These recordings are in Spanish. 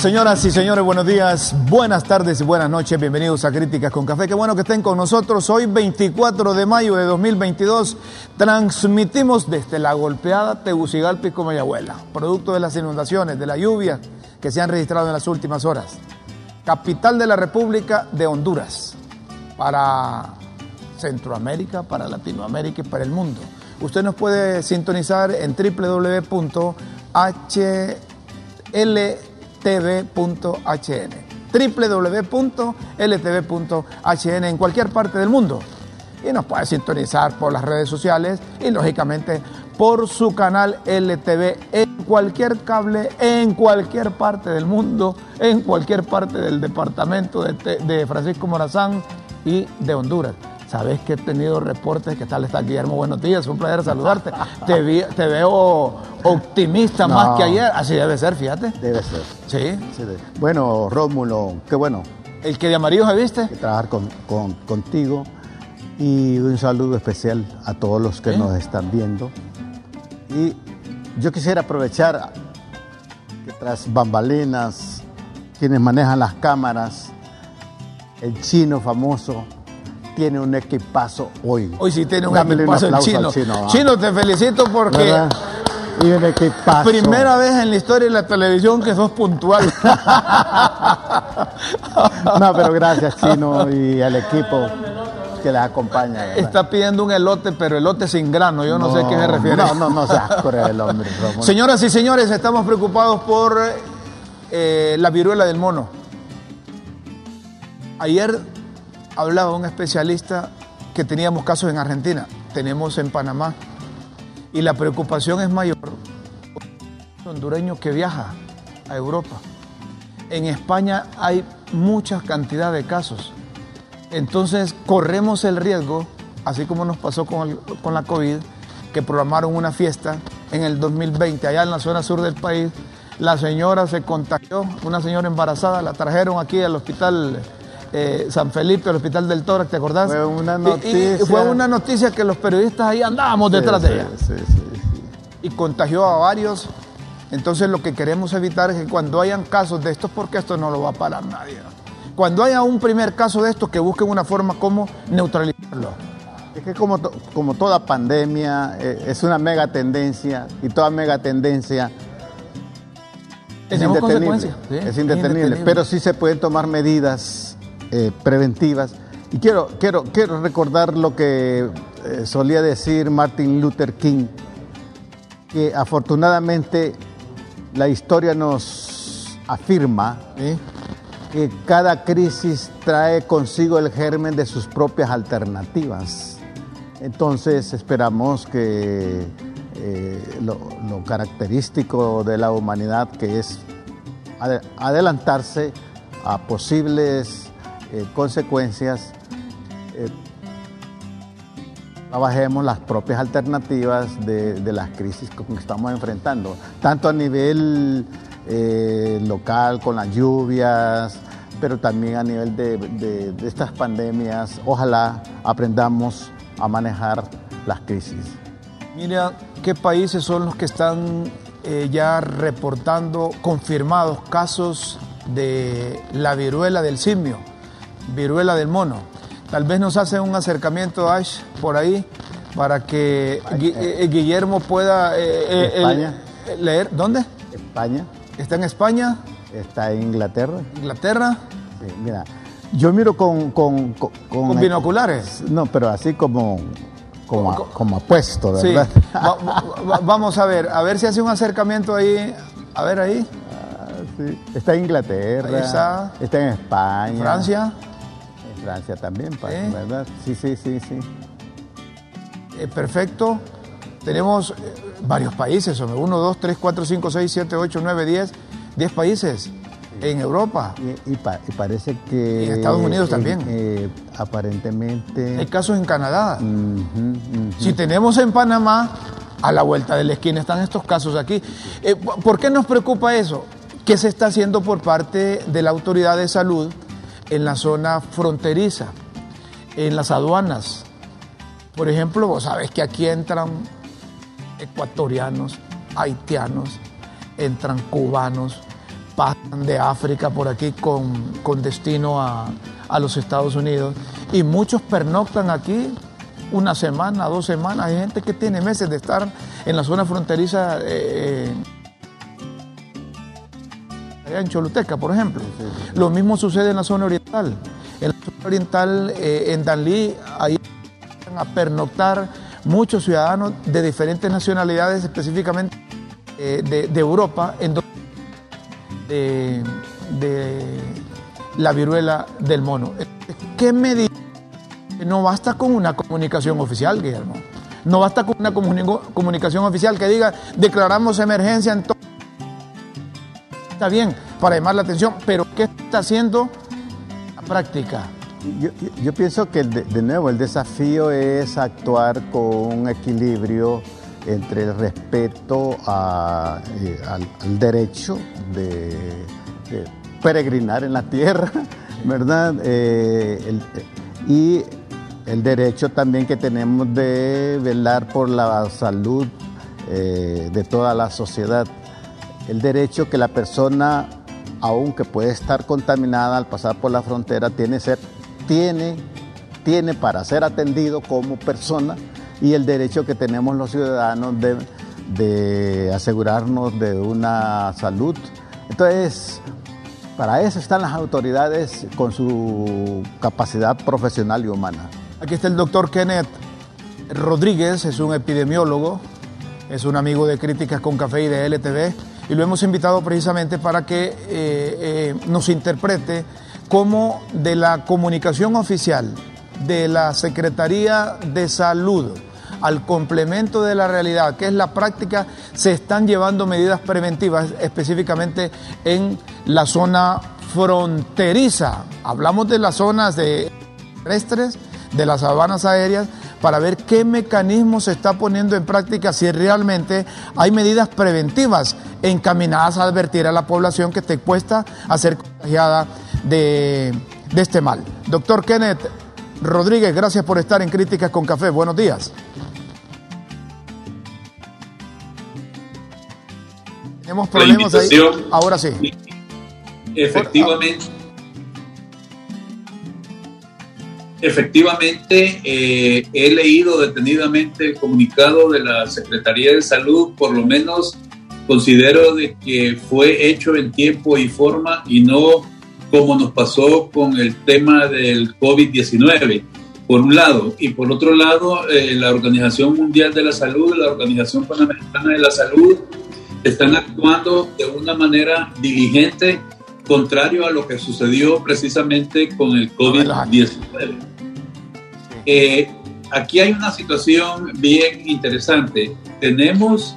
Señoras y señores, buenos días, buenas tardes y buenas noches. Bienvenidos a Críticas con Café. Qué bueno que estén con nosotros. Hoy, 24 de mayo de 2022, transmitimos desde la golpeada Tegucigalpa y Comayagüela, producto de las inundaciones, de la lluvia que se han registrado en las últimas horas. Capital de la República de Honduras, para Centroamérica, para Latinoamérica y para el mundo. Usted nos puede sintonizar en www.hl ltv.hn www.ltv.hn en cualquier parte del mundo. Y nos puede sintonizar por las redes sociales y lógicamente por su canal LTV en cualquier cable, en cualquier parte del mundo, en cualquier parte del departamento de, de Francisco Morazán y de Honduras. Sabes que he tenido reportes, que tal está Guillermo? Buenos días, un placer saludarte. te, te veo optimista más que ayer, así debe ser, fíjate. Debe ser. Sí. bueno, Rómulo, qué bueno. ¿El que de amarillo se viste? trabajar con, contigo y un saludo especial a todos los que nos están viendo. Y yo quisiera aprovechar que tras bambalinas, quienes manejan las cámaras, el chino famoso, tiene un equipazo hoy. Hoy sí tiene un equipazo el chino. chino. te felicito porque... Y un equipazo. Primera vez en la historia de la televisión que sos puntual. no, pero gracias, Chino, y al equipo que les acompaña. Está pidiendo un elote, pero elote sin grano, yo no, sé a qué se refiere. No, no, no seas el hombre. Señoras y señores, estamos preocupados por eh, la viruela del mono. Ayer hablaba un especialista que teníamos casos en Argentina, tenemos en Panamá, y la preocupación es mayor hondureño que viaja a Europa. En España hay mucha cantidad de casos. Entonces corremos el riesgo, así como nos pasó con, con la COVID, que programaron una fiesta en el 2020 allá en la zona sur del país. La señora se contagió, una señora embarazada, la trajeron aquí al hospital eh, San Felipe, el Hospital del Tórax, ¿te acordás? Fue una noticia. fue una noticia que los periodistas ahí andábamos detrás de ella. Sí, y contagió a varios. Entonces lo que queremos evitar es que cuando hayan casos de estos, porque esto no lo va a parar nadie. Cuando haya un primer caso de estos, que busquen una forma como neutralizarlo. Es que como, como toda pandemia eh, es una mega tendencia y toda mega tendencia es indetenible, es indetenible, pero sí se pueden tomar medidas eh, preventivas. Y quiero, quiero, quiero recordar lo que eh, solía decir Martin Luther King, que afortunadamente la historia nos afirma ¿eh? que cada crisis trae consigo el germen de sus propias alternativas. Entonces esperamos que lo, lo, característico de la humanidad, que es adelantarse a posibles eh, consecuencias, eh, trabajemos las propias alternativas de, las crisis que estamos enfrentando, tanto a nivel eh, local con las lluvias, pero también a nivel de, estas pandemias. Ojalá aprendamos a manejar las crisis. Mira, ¿qué países son los que están ya reportando confirmados casos de la viruela del simio? Viruela del mono. Tal vez nos hace un acercamiento, Ash, por ahí, para que eh, Guillermo pueda eh, eh, leer. ¿Dónde? España. ¿Está en España? Está en Inglaterra. ¿Inglaterra? Sí, mira, yo miro con... ¿Con, con, binoculares? No, pero así como... Como, como apuesto, ¿verdad? vamos a ver, a ver si hace un acercamiento ahí. A ver ahí. Ah, sí. Está en Inglaterra. está. Está en España. Francia. Francia también, ¿Eh? ¿verdad? Sí, sí, sí, sí. Eh, perfecto. Tenemos eh, varios países, son 1, 2, 3, 4, 5, 6, 7, 8, 9, 10, 10 países en Europa. Y, parece que... en Estados Unidos también. aparentemente... Hay casos en Canadá. Si tenemos en Panamá, a la vuelta de la esquina están estos casos aquí. ¿Por qué nos preocupa eso? ¿Qué se está haciendo por parte de la autoridad de salud? En la zona fronteriza, en las aduanas. Por ejemplo, vos sabes que aquí entran ecuatorianos, haitianos, entran cubanos, pasan de África por aquí con, con destino a, a, los Estados Unidos y muchos pernoctan aquí una semana, dos semanas. Hay gente que tiene meses de estar en la zona fronteriza. Eh, en Choluteca, por ejemplo. Lo mismo sucede en la zona oriental. En la zona oriental, eh, en Danlí, ahí van a pernoctar muchos ciudadanos de diferentes nacionalidades, específicamente eh, de, Europa, en de, de, la viruela del mono. ¿Qué medida? No basta con una comunicación oficial, Guillermo. No basta con una comunicación oficial que diga declaramos emergencia en todo. Está bien para llamar la atención, pero ¿qué está haciendo práctica? Yo, pienso que de, nuevo el desafío es actuar con un equilibrio entre el respeto eh, al, derecho de, peregrinar en la tierra, ¿verdad? Eh, y el derecho también que tenemos de velar por la salud eh, de toda la sociedad. El derecho que la persona, aunque puede estar contaminada al pasar por la frontera, tiene ser tiene, tiene para ser atendido como persona y el derecho que tenemos los ciudadanos de, asegurarnos de una salud. Entonces, para eso están las autoridades con su capacidad profesional y humana. Aquí está el doctor Kenneth Rodríguez, es un epidemiólogo, es un amigo de Críticas con Café y de LTV, y lo hemos invitado precisamente para que eh, eh, nos interprete como de la comunicación oficial de la Secretaría de Salud al complemento de la realidad, que es la práctica, se están llevando medidas preventivas específicamente en la zona fronteriza. Hablamos de las zonas de terrestres, de las sabanas aéreas, para ver qué mecanismo se está poniendo en práctica, si realmente hay medidas preventivas encaminadas a advertir a la población que esté expuesta a ser contagiada de, este mal. Doctor Kenneth Rodríguez, gracias por estar en Críticas con Café. Buenos días. Tenemos problemas ahí. Ahora sí. Efectivamente. Efectivamente, eh, he leído detenidamente el comunicado de la Secretaría de Salud, por lo menos considero de que fue hecho en tiempo y forma y no como nos pasó con el tema del COVID-19, por un lado, y por otro lado, eh, la Organización Mundial de la Salud, la Organización Panamericana de la Salud, están actuando de una manera diligente, contrario a lo que sucedió precisamente con el COVID-19. Eh, aquí hay una situación bien interesante. Tenemos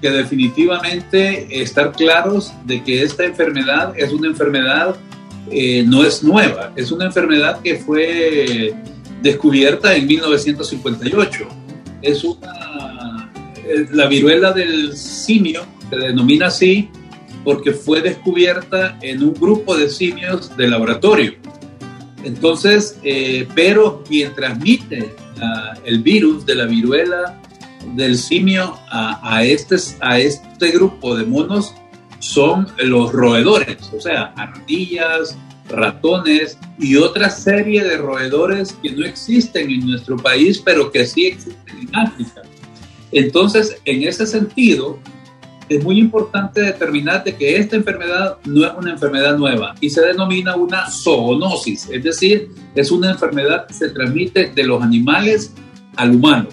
que definitivamente estar claros de que esta enfermedad es una enfermedad eh, no es nueva, es una enfermedad que fue descubierta en 1958. Es una, eh, la viruela del simio, se denomina así porque fue descubierta en un grupo de simios de laboratorio. Entonces, eh, pero quien transmite el virus de la viruela del simio a, a, este, a este grupo de monos son los roedores, o sea, ardillas, ratones y otra serie de roedores que no existen en nuestro país, pero que sí existen en África. Entonces, en ese sentido, es muy importante determinar de que esta enfermedad no es una enfermedad nueva y se denomina una zoonosis, es decir, es una enfermedad que se transmite de los animales al humano.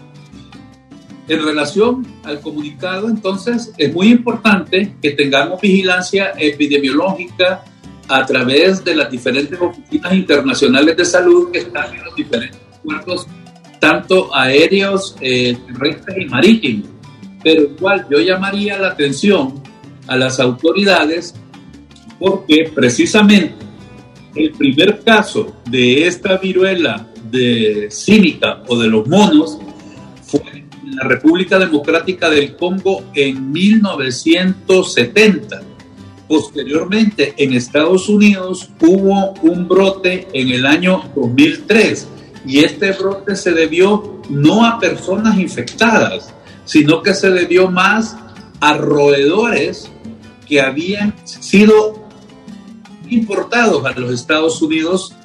En relación al comunicado, entonces, es muy importante que tengamos vigilancia epidemiológica a través de las diferentes oficinas internacionales de salud que están en los diferentes puertos, tanto aéreos, eh, terrestres y marítimos. Pero igual yo llamaría la atención a las autoridades porque precisamente el primer caso de esta viruela de cínica o de los monos fue la República Democrática del Congo en 1970. Posteriormente, en Estados Unidos hubo un brote en el año 2003 y este brote se debió no a personas infectadas, sino que se debió más a roedores que habían sido importados a los Estados Unidos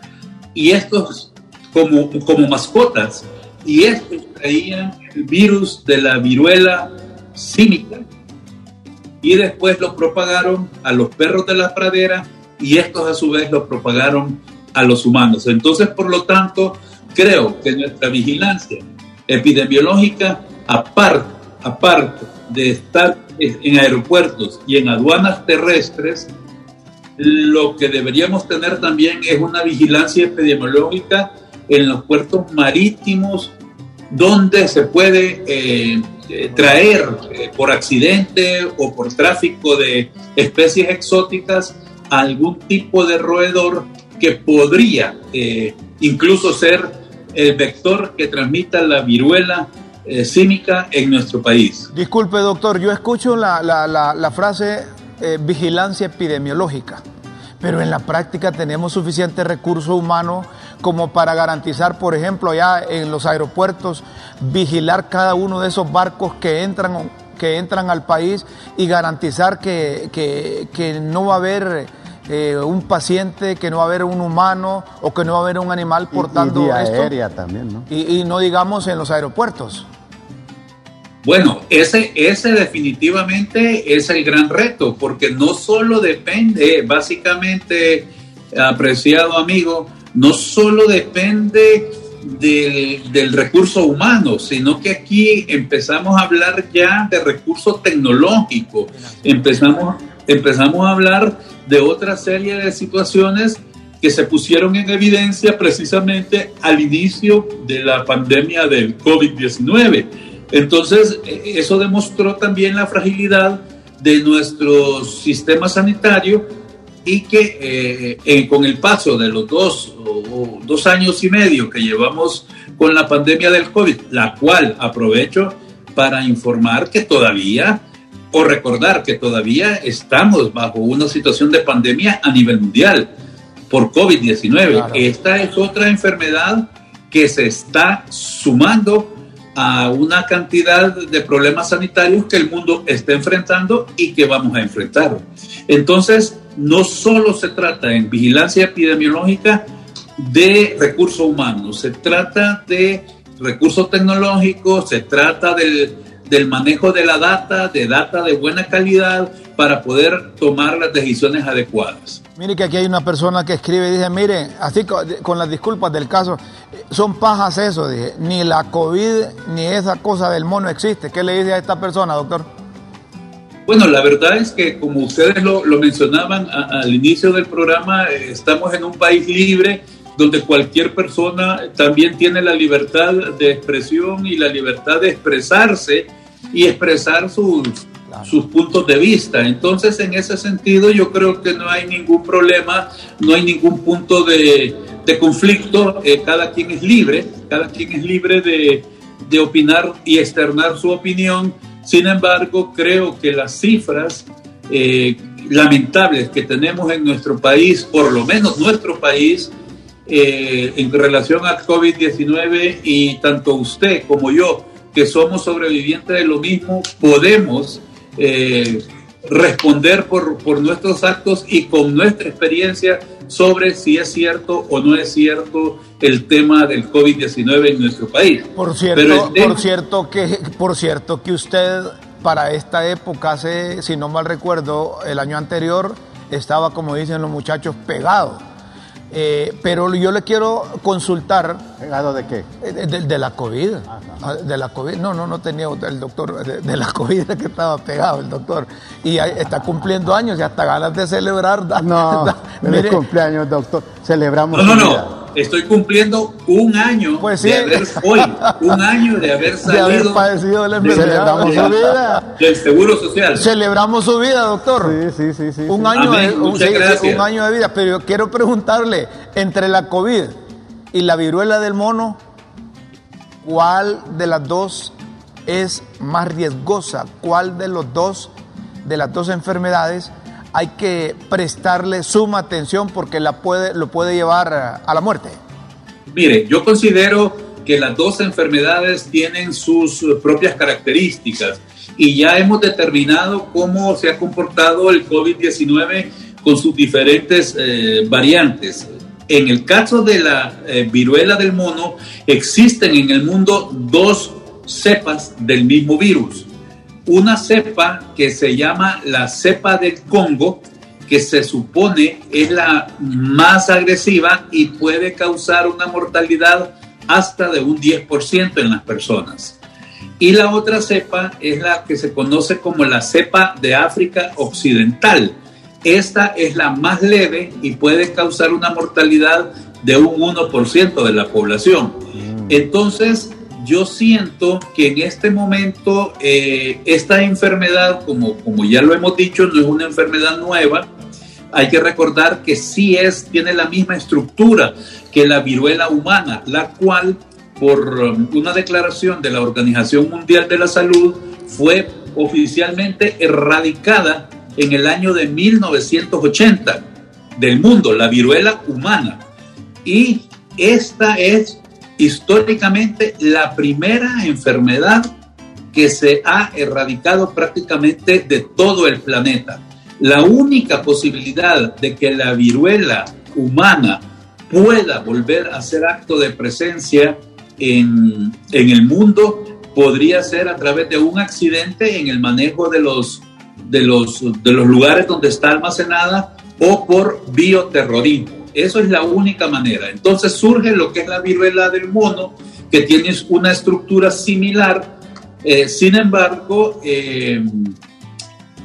y estos como, como mascotas. Y estos traían el virus de la viruela cínica y después lo propagaron a los perros de la pradera y estos a su vez lo propagaron a los humanos. Entonces, por lo tanto, creo que nuestra vigilancia epidemiológica, aparte, aparte de estar en aeropuertos y en aduanas terrestres, lo que deberíamos tener también es una vigilancia epidemiológica en los puertos marítimos donde se puede eh, eh, traer eh, por accidente o por tráfico de especies exóticas algún tipo de roedor que podría incluso ser el vector que transmita la viruela cínica en nuestro país. Disculpe, doctor, yo escucho la, la, frase vigilancia epidemiológica pero en la práctica tenemos suficiente recurso humano como para garantizar, por ejemplo, allá en los aeropuertos, vigilar cada uno de esos barcos que entran, que entran al país y garantizar que, no va a haber eh, un paciente, que no va a haber un humano o que no va a haber un animal portando y, Aérea también, ¿no? y no digamos en los aeropuertos. Bueno, ese, ese definitivamente es el gran reto, porque no solo depende, básicamente, apreciado amigo, no solo depende del recurso humano, sino que aquí empezamos a hablar ya de recurso tecnológico, empezamos, empezamos a hablar de otra serie de situaciones que se pusieron en evidencia precisamente al inicio de la pandemia del COVID-19 entonces, e, eso demostró también la fragilidad de nuestro sistema sanitario y que eh, eh, con el paso de los dos, dos años y medio que llevamos con la pandemia del COVID, la cual aprovecho para informar que todavía, o recordar que todavía estamos bajo una situación de pandemia a nivel mundial por COVID-19. Esta es otra enfermedad que se está sumando a una cantidad de problemas sanitarios que el mundo está enfrentando y que vamos a enfrentar. Entonces, no solo se trata en vigilancia epidemiológica de recursos humanos, se trata de recursos tecnológicos, se trata del, del manejo de la data, de data de buena calidad para poder tomar las decisiones adecuadas. Mire que aquí hay una persona que escribe y dice, mire, así con, las disculpas del caso, son pajas eso, dije, ni la COVID ni esa cosa del mono existe. ¿Qué le dice a esta persona, doctor? Bueno, la verdad es que como ustedes lo, mencionaban al inicio del programa, eh, estamos en un país libre donde cualquier persona también tiene la libertad de expresión y la libertad de expresarse y expresar sus, sus puntos de vista. Entonces, en ese sentido, yo creo que no hay ningún problema, no hay ningún punto de, conflicto. Eh, cada quien es libre, cada quien es libre de, opinar y externar su opinión. Sin embargo, creo que las cifras eh, lamentables que tenemos en nuestro país, por lo menos nuestro país, eh, en relación al COVID-19 y tanto usted como yo, que somos sobrevivientes de lo mismo, podemos eh, responder por, por, nuestros actos y con nuestra experiencia sobre si es cierto o no es cierto el tema del COVID-19 en nuestro país. Por cierto, por, cierto que, por cierto que usted para esta época, hace, si no mal recuerdo, el año anterior, estaba, como dicen los muchachos, pegado eh, pero yo le quiero consultar. ¿Pegado de qué? Eh, de, la COVID. Ah, de la COVID. No, no, no tenía el doctor. De, la COVID que estaba pegado el doctor. Y está cumpliendo años y hasta ganas de celebrar. no, da, cumpleaños, doctor. Celebramos. No, no, no estoy cumpliendo un año pues de haber hoy, un año de haber salido de haber padecido de la enfermedad. Celebramos su vida. Del Seguro Social. Celebramos su vida, doctor. Sí, sí, sí. Un, año de, un, año de vida. Pero yo quiero preguntarle, entre la COVID y la viruela del mono, ¿cuál de las dos es más riesgosa? ¿Cuál de los dos, de las dos enfermedades, hay que prestarle suma atención porque la puede, lo puede llevar a la muerte. Mire, yo considero que las dos enfermedades tienen sus propias características y ya hemos determinado cómo se ha comportado el COVID-19 con sus diferentes eh, variantes. En el caso de la eh, viruela del mono, existen en el mundo dos cepas del mismo virus. Una cepa que se llama la cepa del Congo, que se supone es la más agresiva y puede causar una mortalidad hasta de un 10% en las personas. Y la otra cepa es la que se conoce como la cepa de África Occidental. Esta es la más leve y puede causar una mortalidad de un 1% de la población. Mm. Entonces, yo siento que en este momento eh, esta enfermedad, como, como ya lo hemos dicho, no es una enfermedad nueva. Hay que recordar que sí es, tiene la misma estructura que la viruela humana, la cual por um, una declaración de la Organización Mundial de la Salud fue oficialmente erradicada en el año de 1980 del mundo, la viruela humana. Y esta es históricamente la primera enfermedad que se ha erradicado prácticamente de todo el planeta. La única posibilidad de que la viruela humana pueda volver a ser acto de presencia en, el mundo podría ser a través de un accidente en el manejo de los, de los, de los lugares donde está almacenada o por bioterrorismo. Eso es la única manera. Entonces surge lo que es la viruela del mono, que tiene una estructura similar. Eh, sin embargo, eh,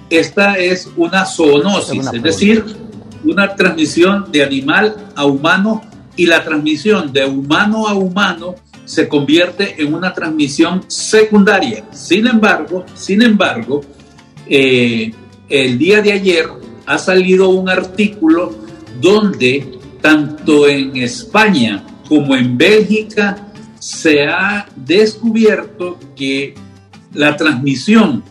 esta es una zoonosis, es decir, una transmisión de animal a humano y la transmisión de humano a humano se convierte en una transmisión secundaria. Sin embargo, sin embargo, eh, el día de ayer ha salido un artículo donde tanto en España como en Bélgica se ha descubierto que la transmisión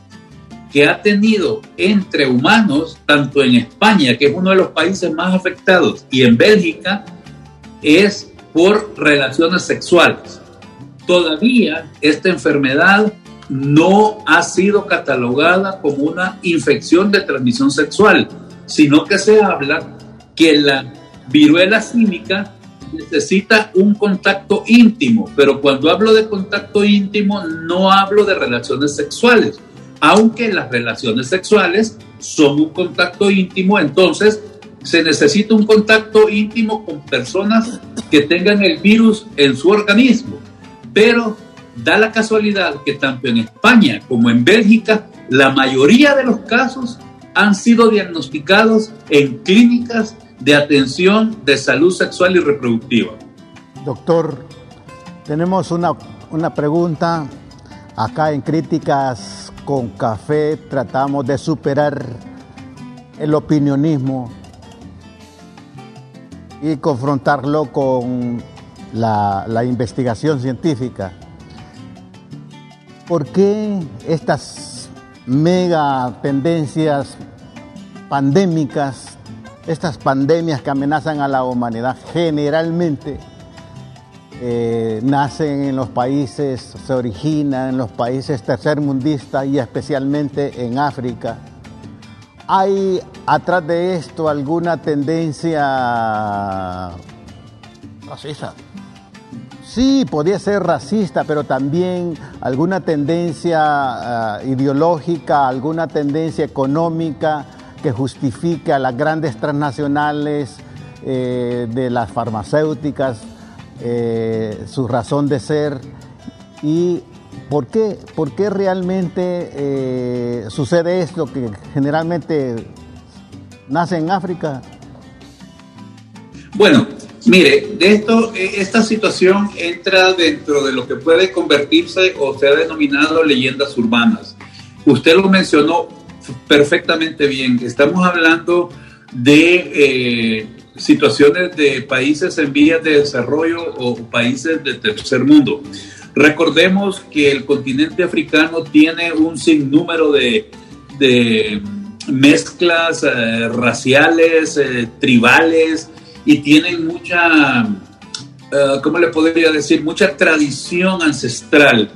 que ha tenido entre humanos, tanto en España, que es uno de los países más afectados, y en Bélgica, es por relaciones sexuales. Todavía esta enfermedad no ha sido catalogada como una infección de transmisión sexual, sino que se habla que la viruela química necesita un contacto íntimo, pero cuando hablo de contacto íntimo no hablo de relaciones sexuales, aunque las relaciones sexuales son un contacto íntimo, entonces se necesita un contacto íntimo con personas que tengan el virus en su organismo. Pero da la casualidad que tanto en España como en Bélgica, la mayoría de los casos han sido diagnosticados en clínicas de atención de salud sexual y reproductiva. Doctor, tenemos una, una pregunta. Acá en Críticas con Café tratamos de superar el opinionismo y confrontarlo con la, investigación científica. ¿Por qué estas mega tendencias pandémicas, estas pandemias que amenazan a la humanidad generalmente eh, nacen en los países, se originan en los países tercermundistas y especialmente en África? ¿Hay atrás de esto alguna tendencia racista? Sí, podría ser racista, pero también alguna tendencia ah, ideológica, alguna tendencia económica que justifique a las grandes transnacionales eh, de las farmacéuticas, eh, su razón de ser y por qué, por qué realmente eh, sucede esto que generalmente nace en África. Bueno, Mire, de esto, eh, esta situación entra dentro de lo que puede convertirse o se ha denominado leyendas urbanas. Usted lo mencionó perfectamente bien. Estamos hablando de eh, situaciones de países en vías de desarrollo o países del tercer mundo. Recordemos que el continente africano tiene un sinnúmero de, de mezclas eh, raciales, tribales, y tienen mucha, ¿cómo le podría decir? Mucha tradición ancestral.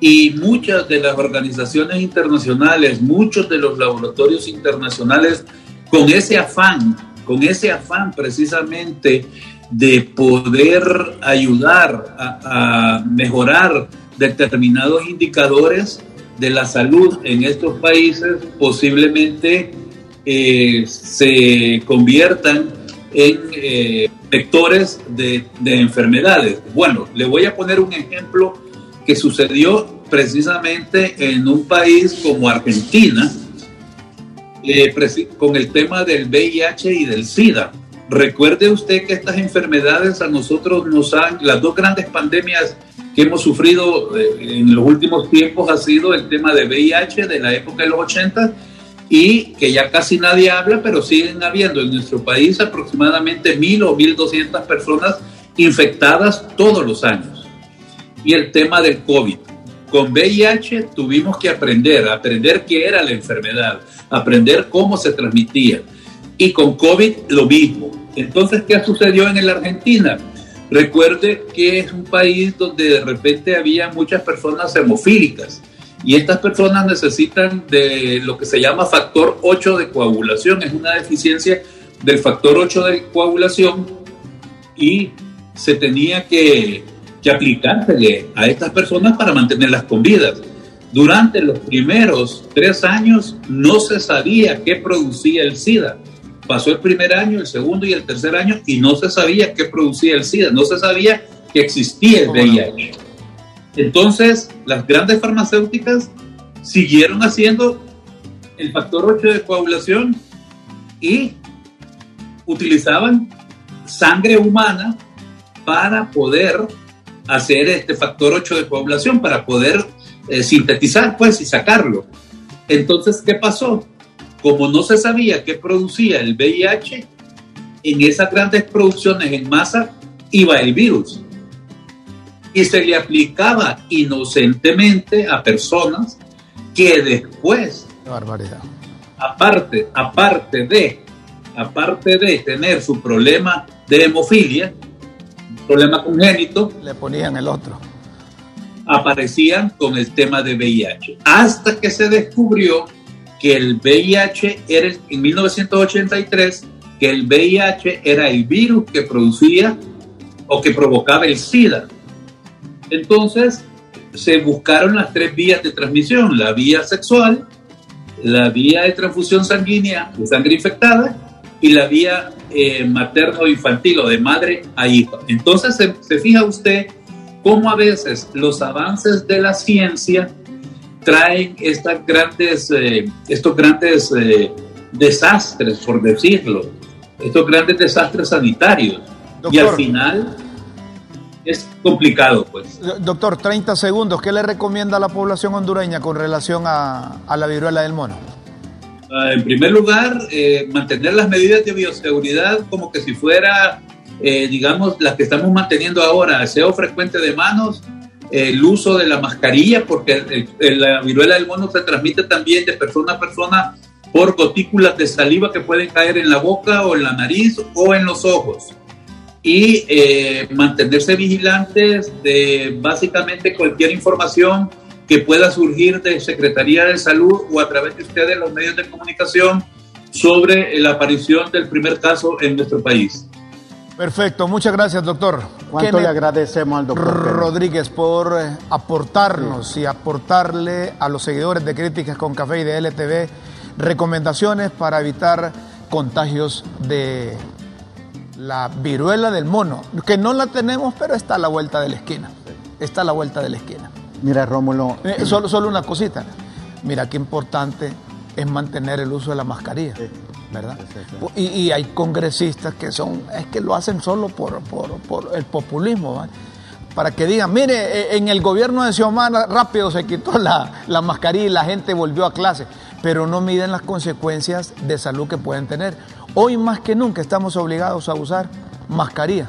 Y muchas de las organizaciones internacionales, muchos de los laboratorios internacionales con ese afán, con ese afán precisamente de poder ayudar a, mejorar determinados indicadores de la salud en estos países, posiblemente eh, se conviertan en eh, vectores de, enfermedades. Bueno, le voy a poner un ejemplo que sucedió precisamente en un país como Argentina, eh, con el tema del VIH y del SIDA. Recuerde usted que estas enfermedades a nosotros nos han, las dos grandes pandemias que hemos sufrido eh, en los últimos tiempos ha sido el tema de VIH de la época de los 80 y que ya casi nadie habla, pero siguen habiendo en nuestro país aproximadamente mil o mil doscientas personas infectadas todos los años. Y el tema del COVID. Con VIH tuvimos que aprender, aprender qué era la enfermedad, aprender cómo se transmitía. Y con COVID lo mismo. Entonces, ¿qué sucedió en la Argentina? Recuerde que es un país donde de repente había muchas personas hemofílicas y estas personas necesitan de lo que se llama factor 8 de coagulación. Es una deficiencia del factor 8 de coagulación y se tenía que, que aplicársele a estas personas para mantenerlas con vida. Durante los primeros tres años no se sabía qué producía el SIDA. Pasó el primer año, el segundo y el tercer año y no se sabía qué producía el SIDA, no se sabía que existía el VIH. Entonces, las grandes farmacéuticas siguieron haciendo el factor 8 de coagulación y utilizaban sangre humana para poder hacer este factor 8 de coagulación, para poder eh, sintetizar pues y sacarlo. Entonces, ¿qué pasó? Como no se sabía qué producía el VIH, en esas grandes producciones en masa iba el virus y se le aplicaba inocentemente a personas que después, barbaridad. aparte, aparte de, aparte de tener su problema de hemofilia, problema congénito, le ponían el otro. Aparecían con el tema de VIH, hasta que se descubrió que el VIH era en 1983 que el VIH era el virus que producía o que provocaba el SIDA. Entonces, se buscaron las tres vías de transmisión, la vía sexual, la vía de transfusión sanguínea de sangre infectada y la vía eh, materno-infantil o de madre a hijo. Entonces, se, fija usted cómo a veces los avances de la ciencia traen estas grandes, eh, estos grandes eh, desastres, por decirlo, estos grandes desastres sanitarios. y al final es complicado, pues. Doctor, 30 segundos. ¿Qué le recomienda a la población hondureña con relación a, la viruela del mono? Ah, en primer lugar, eh, mantener las medidas de bioseguridad como que si fuera, eh, digamos, las que estamos manteniendo ahora, aseo frecuente de manos, el uso de la mascarilla, porque la viruela del mono se transmite también de persona a persona por gotículas de saliva que pueden caer en la boca o en la nariz o en los ojos. Y eh, mantenerse vigilantes de básicamente cualquier información que pueda surgir de Secretaría de Salud o a través de ustedes, los medios de comunicación, sobre la aparición del primer caso en nuestro país. Perfecto, muchas gracias, doctor. ¿Cuánto le agradecemos al doctor Rodríguez por eh, aportarnos y aportarle a los seguidores de Críticas con Café y de LTV recomendaciones para evitar contagios de la viruela del mono, que no la tenemos, pero está a la vuelta de la esquina. Está a la vuelta de la esquina. Mira, Rómulo. Eh, solo, solo una cosita. Mira qué importante es mantener el uso de la mascarilla. ¿Verdad? y, hay congresistas que son, es que lo hacen solo por, por, el populismo, para que digan, mire, eh, en el gobierno de Xiomara rápido se quitó la, la mascarilla y la gente volvió a clase, pero no miden las consecuencias de salud que pueden tener. Hoy más que nunca estamos obligados a usar mascarilla,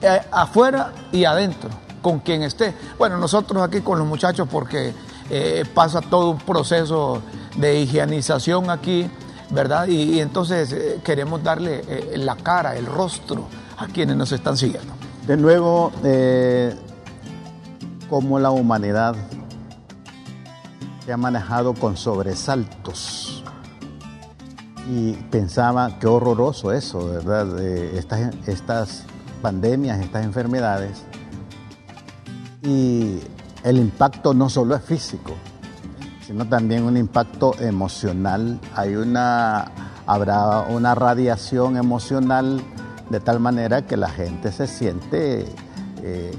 eh, afuera y adentro, con quien esté. Bueno, nosotros aquí con los muchachos porque eh, pasa todo un proceso de higienización aquí, ¿verdad? Y, entonces eh, queremos darle la cara, el rostro a quienes nos están siguiendo. De nuevo, como la humanidad se ha manejado con sobresaltos y pensaba qué horroroso eso, ¿verdad? estas, estas pandemias, estas enfermedades. Y el impacto no solo es físico, sino también un impacto emocional. Hay una, habrá una radiación emocional de tal manera que la gente se siente eh,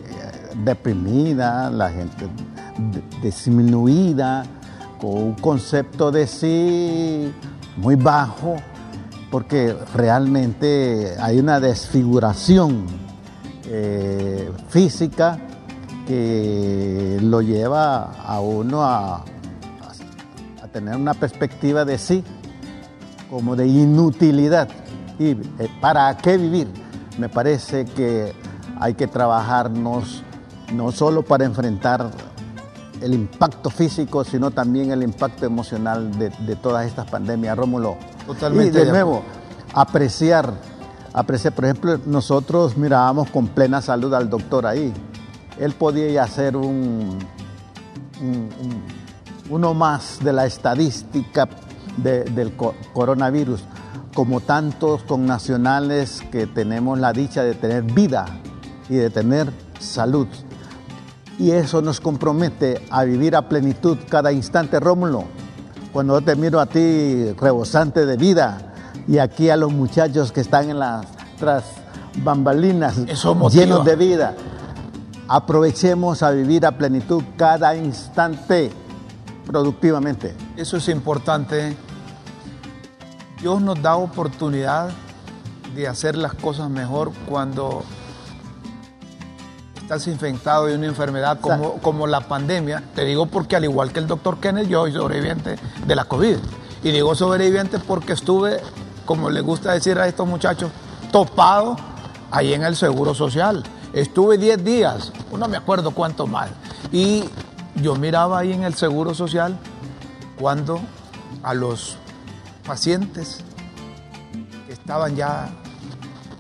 deprimida, la gente disminuida, con un concepto de sí muy bajo, porque realmente hay una desfiguración eh, física que lo lleva a uno a, a, tener una perspectiva de sí, como de inutilidad. ¿Y eh, para qué vivir? Me parece que hay que trabajarnos no solo para enfrentar el impacto físico, sino también el impacto emocional de, todas estas pandemias, Rómulo. Totalmente. Y de nuevo, apreciar, apreciar, por ejemplo, nosotros mirábamos con plena salud al doctor ahí. Él podía hacer un, uno más de la estadística del coronavirus, como tantos connacionales que tenemos la dicha de tener vida y de tener salud y eso nos compromete a vivir a plenitud cada instante, Rómulo. Cuando yo te miro a ti rebosante de vida y aquí a los muchachos que están en las tras bambalinas llenos de vida, aprovechemos a vivir a plenitud cada instante productivamente. Eso es importante. Dios nos da oportunidad de hacer las cosas mejor cuando estás infectado de una enfermedad como, como la pandemia, te digo porque al igual que el doctor Kenneth, yo soy sobreviviente de la COVID. Y digo sobreviviente porque estuve, como le gusta decir a estos muchachos, topado ahí en el Seguro Social. Estuve 10 días, no me acuerdo cuánto más. Y yo miraba ahí en el Seguro Social cuando a los pacientes que estaban ya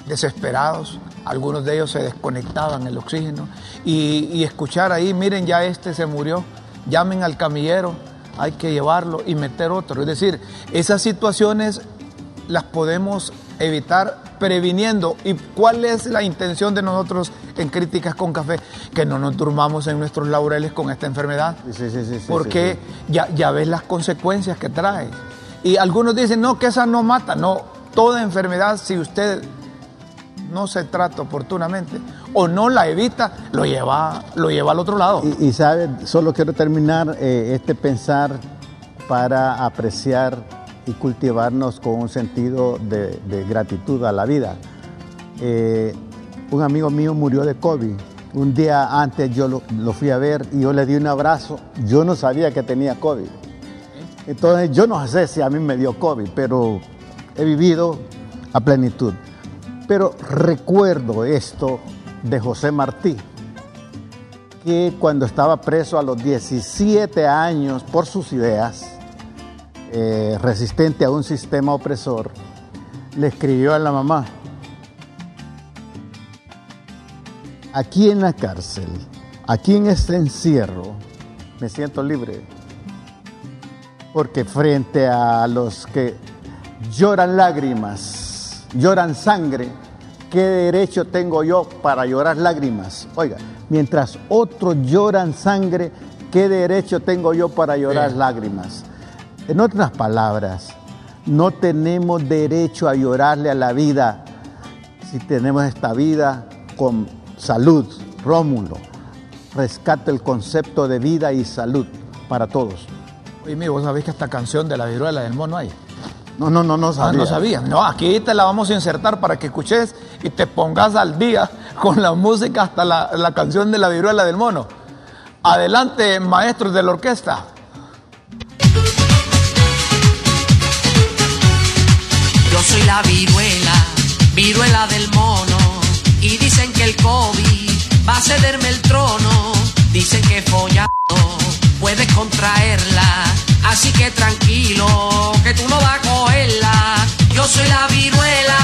desesperados, algunos de ellos se desconectaban el oxígeno y, escuchar ahí, miren, ya este se murió, llamen al camillero, hay que llevarlo y meter otro. Es decir, esas situaciones las podemos evitar previniendo. ¿Y cuál es la intención de nosotros en Críticas con Café? Que no nos durmamos en nuestros laureles con esta enfermedad. Sí, sí, sí, porque ya, ya ves las consecuencias que trae. Y algunos dicen, no, que esa no mata. No, toda enfermedad, si usted no se trata oportunamente o no la evita, lo lleva, lo lleva al otro lado. Y, sabe, solo quiero terminar eh, este pensar para apreciar y cultivarnos con un sentido de, gratitud a la vida. Eh, un amigo mío murió de COVID. Un día antes yo lo, lo, fui a ver y yo le di un abrazo. Yo no sabía que tenía COVID. Entonces yo no sé si a mí me dio COVID, pero he vivido a plenitud. Pero recuerdo esto de José Martí, que cuando estaba preso a los 17 años por sus ideas, eh, resistente a un sistema opresor, le escribió a la mamá, aquí en la cárcel, aquí en este encierro, me siento libre, porque frente a los que lloran lágrimas, lloran sangre, ¿qué derecho tengo yo para llorar lágrimas? Oiga, mientras otros lloran sangre, ¿qué derecho tengo yo para llorar lágrimas? En otras palabras, no tenemos derecho a llorarle a la vida si tenemos esta vida con salud. Rómulo, rescate el concepto de vida y salud para todos. Oye, vos sabés que esta canción de la viruela del mono hay. No, no, no, no sabía. Ah, no sabía. No, aquí te la vamos a insertar para que escuches y te pongas al día con la música hasta la, canción de la viruela del mono. Adelante, maestros de la orquesta. Soy la viruela, viruela del mono, y dicen que el COVID va a cederme el trono. Dicen que follando puedes contraerla Así que tranquilo, que tú no vas a cogerla. Yo soy la viruela,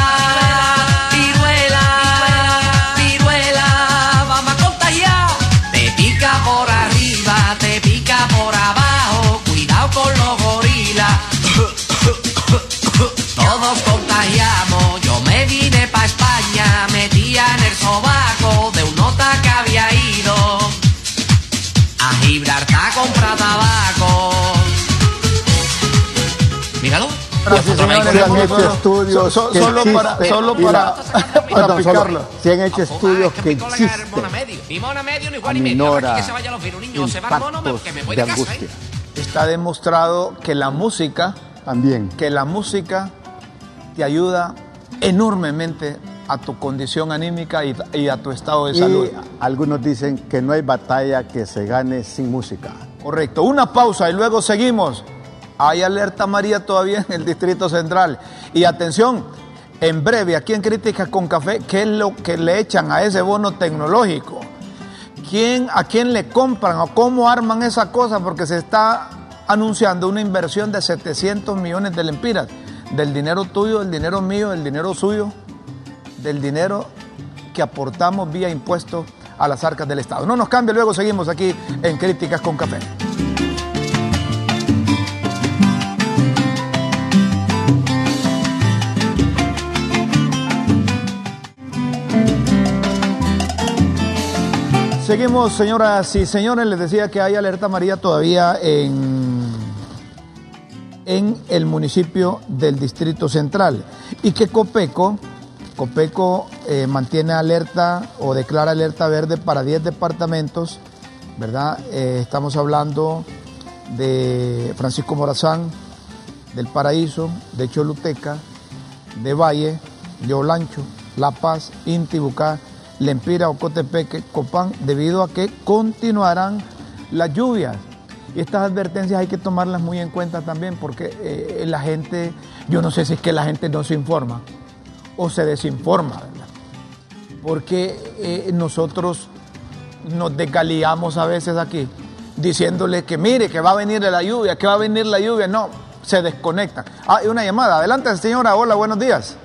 viruela, viruela, vamos a contagiar. Te pica por arriba, te pica por abajo, cuidado con los gorilas. Todos contagiamos, yo me vine pa' España, metía en el sobaco de un nota que había ido. A Gibraltar compra tabaco. Míralo. Gracias, señores, han hecho estudios solo para, para. Se han hecho estudios que existen. Aminora impactos de ¿eh? angustia. Está demostrado que la música también, que la música te ayuda enormemente a tu condición anímica y, a tu estado de salud. Algunos dicen que no hay batalla que se gane sin música. Correcto. Una pausa y luego seguimos. Hay alerta María todavía en el Distrito Central. Y atención, en breve, aquí en Críticas con Café, ¿qué es lo que le echan a ese bono tecnológico? ¿Quién, ¿A quién le compran o cómo arman esa cosa? Porque se está anunciando una inversión de 700 millones de lempiras. Del dinero tuyo, del dinero mío, del dinero suyo, del dinero que aportamos vía impuestos a las arcas del Estado. No nos cambie, luego seguimos aquí en Críticas con Café. Seguimos, señoras y señores. Les decía que hay alerta María todavía en, en el municipio del Distrito Central y que Copeco Copeco eh, mantiene alerta o declara alerta verde para 10 departamentos, ¿verdad? Eh, estamos hablando de Francisco Morazán, del Paraíso, de Choluteca, de Valle, de Olancho, La Paz, Intibucá, Lempira, Ocotepeque, Copán, debido a que continuarán las lluvias. Y estas advertencias hay que tomarlas muy en cuenta también porque eh, la gente, yo no sé si es que la gente no se informa o se desinforma, ¿verdad? Porque eh, nosotros nos desgaliamos a veces aquí diciéndole que mire, que va a venir la lluvia, que va a venir la lluvia. No, se desconectan. Ah, hay una llamada. Adelante, señora. Hola, buenos días.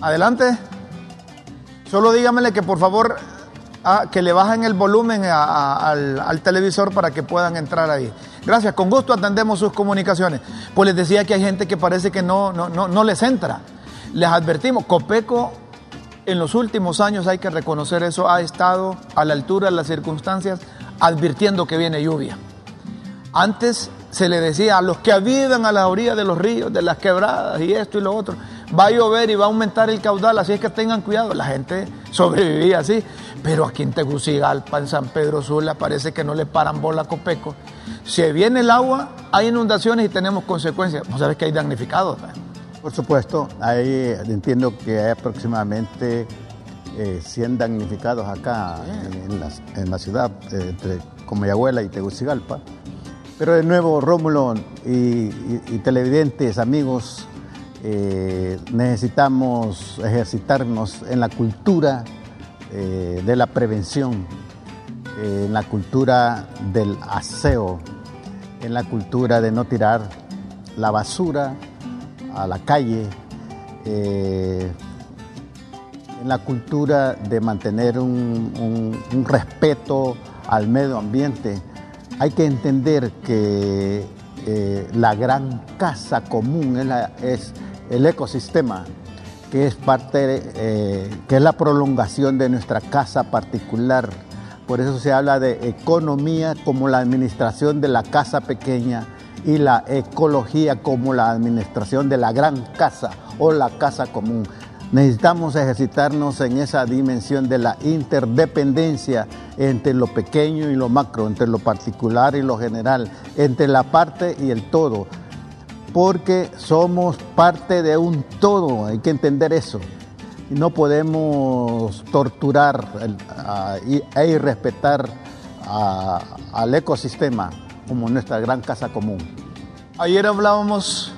Adelante. Solo dígamele que por favor ah, que le bajen el volumen al, televisor para que puedan entrar ahí. Gracias, con gusto atendemos sus comunicaciones. Pues les decía que hay gente que parece que no, no, no, les entra. Les advertimos, Copeco en los últimos años, hay que reconocer eso, ha estado a la altura de las circunstancias advirtiendo que viene lluvia. Antes se le decía a los que habitan a la orilla de los ríos, de las quebradas y esto y lo otro, va a llover y va a aumentar el caudal, así es que tengan cuidado. La gente sobrevivía así, pero aquí en Tegucigalpa, en San Pedro Sula, parece que no le paran bola a Copeco si viene el agua, hay inundaciones y tenemos consecuencias. Vos sabés que hay damnificados. Por supuesto, hay, entiendo que hay aproximadamente 100 eh, damnificados acá en, la, ciudad, eh, entre Comayagüela y Tegucigalpa. Pero de nuevo, Rómulo y, televidentes, amigos, eh, necesitamos ejercitarnos en la cultura de la prevención, en la cultura del aseo, en la cultura de no tirar la basura a la calle, eh, en la cultura de mantener un, respeto al medio ambiente. Hay que entender que eh, la gran casa común es, el ecosistema, que es parte, eh, que es la prolongación de nuestra casa particular por eso se habla de economía como la administración de la casa pequeña y la ecología como la administración de la gran casa o la casa común. Necesitamos ejercitarnos en esa dimensión de la interdependencia entre lo pequeño y lo macro, entre lo particular y lo general, entre la parte y el todo, porque somos parte de un todo, hay que entender eso no podemos torturar e irrespetar al ecosistema como nuestra gran casa común. Ayer hablábamos,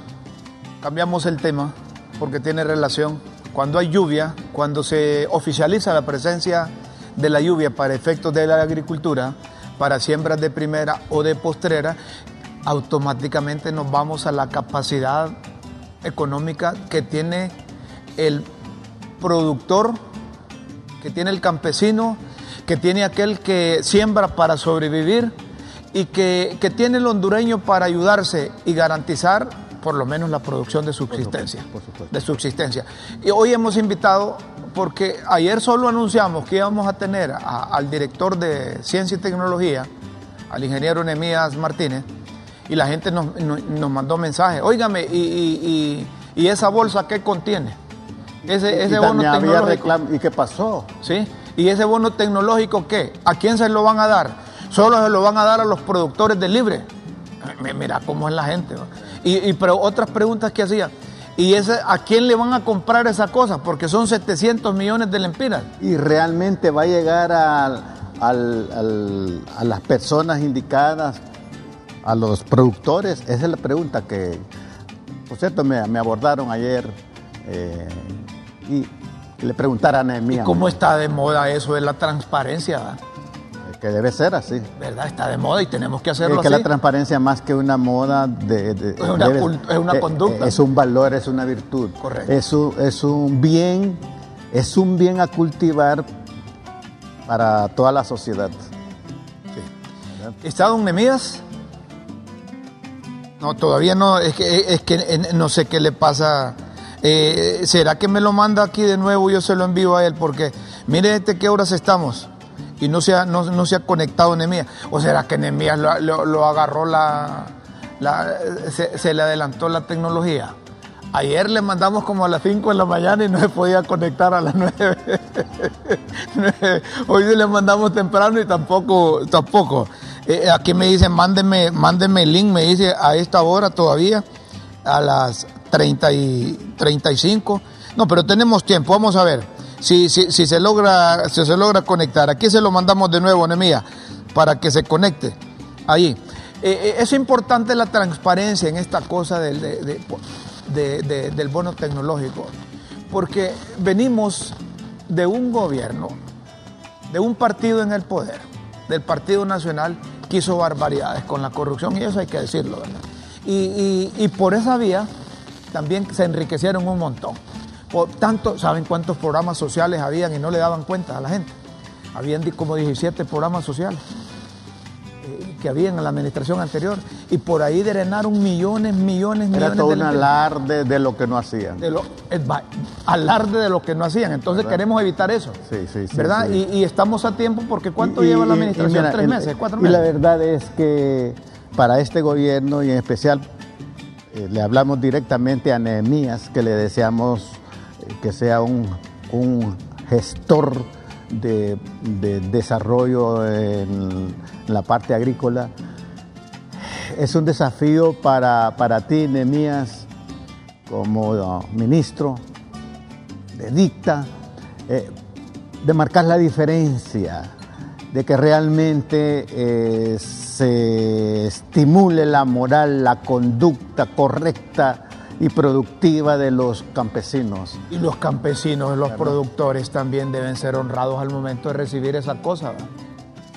cambiamos el tema porque tiene relación. Cuando hay lluvia, cuando se oficializa la presencia de la lluvia para efectos de la agricultura, para siembras de primera o de postrera, automáticamente nos vamos a la capacidad económica que tiene el productor, que tiene el campesino, que tiene aquel que siembra para sobrevivir y que, tiene el hondureño para ayudarse y garantizar por lo menos la producción de subsistencia. De subsistencia. Y hoy hemos invitado, porque ayer solo anunciamos que íbamos a tener al director de Ciencia y Tecnología, al ingeniero Nemías Martínez, y la gente nos, mandó mensajes. Óigame, y, esa bolsa qué contiene? Ese, ese bono tecnológico. ¿Y qué pasó? ¿Sí? ¿Y ese bono tecnológico qué? ¿A quién se lo van a dar? Solo se lo van a dar a los productores de libre. Mira cómo es la gente. Y, pero otras preguntas que hacía. ¿Y ese, a quién le van a comprar esa cosa? Porque son 700 millones de lempiras. ¿Y realmente va a llegar a, a las personas indicadas, a los productores? Esa es la pregunta que, por cierto, me, abordaron ayer eh, y le preguntaran a mí. ¿Cómo está de moda eso de la transparencia? Que debe ser así. ¿Verdad? Está de moda y tenemos que hacerlo es que la transparencia más que una moda de, es, una, eh, conducta. Es un valor, es una virtud. Correcto. Es un, es un bien, es un bien a cultivar para toda la sociedad. Sí. ¿Está don Nemías? No, todavía no, es que, es que no sé qué le pasa. Eh, ¿Será que me lo manda aquí de nuevo? Yo se lo envío a él porque mire este qué horas estamos y no se ha, no, se ha conectado Nemías. ¿O será que Nemías lo, agarró la, se, le adelantó la tecnología? Ayer le mandamos como a las 5 de la mañana y no se podía conectar a las 9. Hoy le mandamos temprano y tampoco, tampoco. Eh, aquí me dice, mándeme, mándeme el link, me dice a esta hora todavía, a las 30 y 35. No, pero tenemos tiempo, vamos a ver si, si, si, se, logra, si se logra conectar. Aquí se lo mandamos de nuevo, Nemía, para que se conecte ahí. Eh, eh, es importante la transparencia en esta cosa del, del bono tecnológico, porque venimos de un gobierno, de un partido en el poder, del Partido Nacional, que hizo barbaridades con la corrupción, y eso hay que decirlo, ¿verdad? Y, y por esa vía también se enriquecieron un montón tanto, ¿saben cuántos programas sociales habían y no le daban cuenta a la gente? Habían como 17 programas sociales que habían en la administración anterior y por ahí drenaron millones, millones, millones. Era todo un alarde de lo que no hacían. De lo, alarde de lo que no hacían. Entonces queremos evitar eso. Sí, sí, sí. ¿Verdad? Y, estamos a tiempo porque ¿cuánto lleva la administración? ¿Tres meses? ¿Cuatro meses? Y la verdad es que para este gobierno y en especial eh, le hablamos directamente a Nehemías que le deseamos que sea un, gestor de, desarrollo en la parte agrícola. Es un desafío para, ti, Nemías, como ministro de dicta, eh, de marcar la diferencia, de que realmente eh, se estimule la moral, la conducta correcta y productiva de los campesinos. Y los campesinos, los productores también deben ser honrados al momento de recibir esa cosa.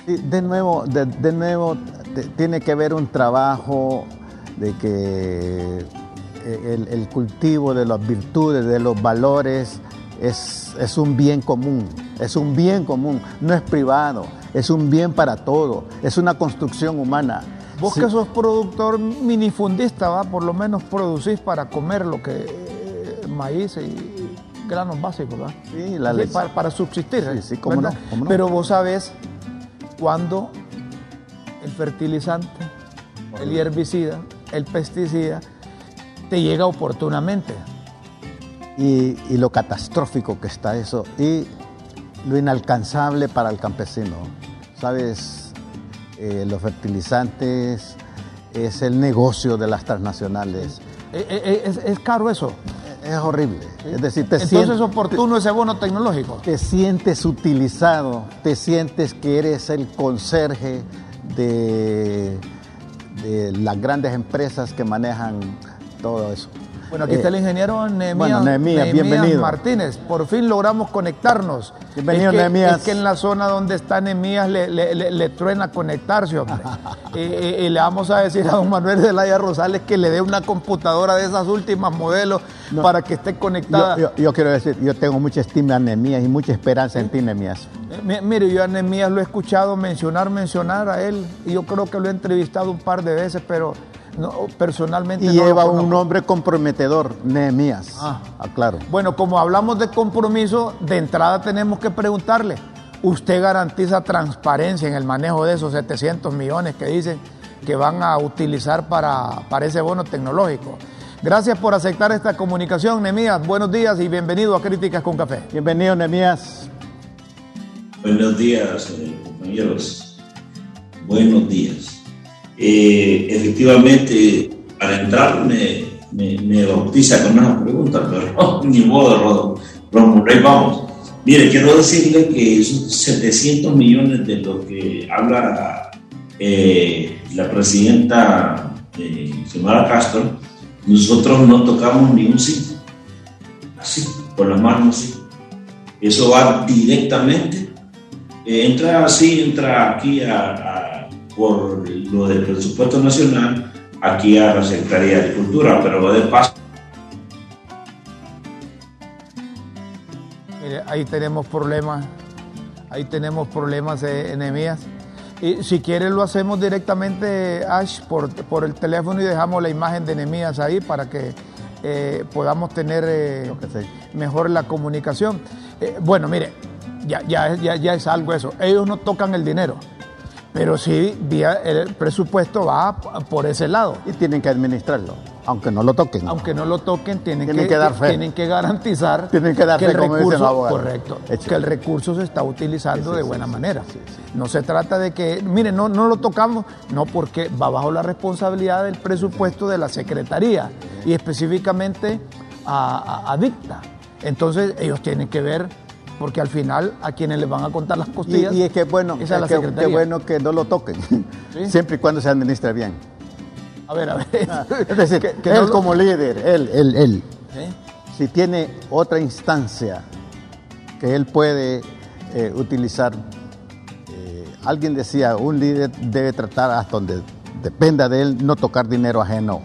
de nuevo, de, nuevo tiene que haber un trabajo de que eh, el, cultivo de las virtudes, de los valores, es, es, un bien común, es un bien común, no es privado, es un bien para todo, es una construcción humana. Vos que sos productor minifundista, ¿va? por lo menos producís para comer lo que eh, maíz y granos básicos, ¿va? Sí, la para, subsistir. Sí, sí, cómo no, Pero vos sabés cuándo el fertilizante, el herbicida, el pesticida, te llega oportunamente. Y, y, lo catastrófico que está eso y lo inalcanzable para el campesino. ¿Sabes? Eh, los fertilizantes, es el negocio de las transnacionales. Eh, eh, ¿Es, caro eso? Es horrible. Es decir, te Entonces es oportuno ese bono tecnológico. Te sientes utilizado, te sientes que eres el conserje de, de las grandes empresas que manejan todo eso. Bueno, aquí está el ingeniero Nehemías, bienvenido. Martínez. Por fin logramos conectarnos. Bienvenido, es que, Es que en la zona donde está Nehemías le, le, truena conectarse, hombre. y, le vamos a decir a don Manuel Zelaya Rosales que le dé una computadora de esas últimas modelos para que esté conectada. Yo, quiero decir, yo tengo mucha estima a Nehemías y mucha esperanza en ti, Nehemías. Eh, mire, yo a Nehemías lo he escuchado mencionar, mencionar a él. Y yo creo que lo he entrevistado un par de veces, pero personalmente. Y lleva un nombre comprometedor, Nehemías. Ah. claro. Bueno, como hablamos de compromiso, de entrada tenemos que preguntarle, ¿usted garantiza transparencia en el manejo de esos 700 millones que dicen que van a utilizar para, para ese bono tecnológico. Gracias por aceptar esta comunicación, Nemías. Buenos días y bienvenido a Críticas con Café. Bienvenido, Nemías. Buenos días, eh, compañeros. Buenos días. Eh, efectivamente, para entrar me, me, bautiza con una pregunta, pero ni modo, Rodo. vamos. Mire, quiero decirle que esos 700 millones de lo que habla eh, la presidenta eh, Castro, nosotros no tocamos ni un sí. Así, por las manos, sí. Eso va directamente. Eh, entra así, entra aquí a, por lo del presupuesto nacional, aquí a la Secretaría de Agricultura, pero va de paso. Mire, ahí tenemos problemas, ahí tenemos problemas de enemías. Y si quiere lo hacemos directamente, Ash, por, por el teléfono y dejamos la imagen de Enemías ahí para que eh, podamos tener eh, mejor la comunicación. Eh, bueno, mire, ya, ya, ya, ya es algo eso. Ellos no tocan el dinero pero sí el presupuesto va por ese lado. Y tienen que administrarlo, aunque no lo toquen. Aunque no lo toquen, tienen, que, tienen que garantizar tienen que, dar el recurso, correcto, que el recurso se está utilizando de buena manera. No se trata de que, mire, no, no lo tocamos, no porque va bajo la responsabilidad del presupuesto de la Secretaría y específicamente a, a Dicta. Entonces ellos tienen que ver porque al final a quienes les van a contar las costillas. Y, es que bueno, es que, bueno que no lo toquen, siempre y cuando se administre bien. A ver, a ver. Ah, es decir, que, él como líder, él, él, él, si tiene otra instancia que él puede eh, utilizar, eh, alguien decía, un líder debe tratar hasta donde dependa de él no tocar dinero ajeno,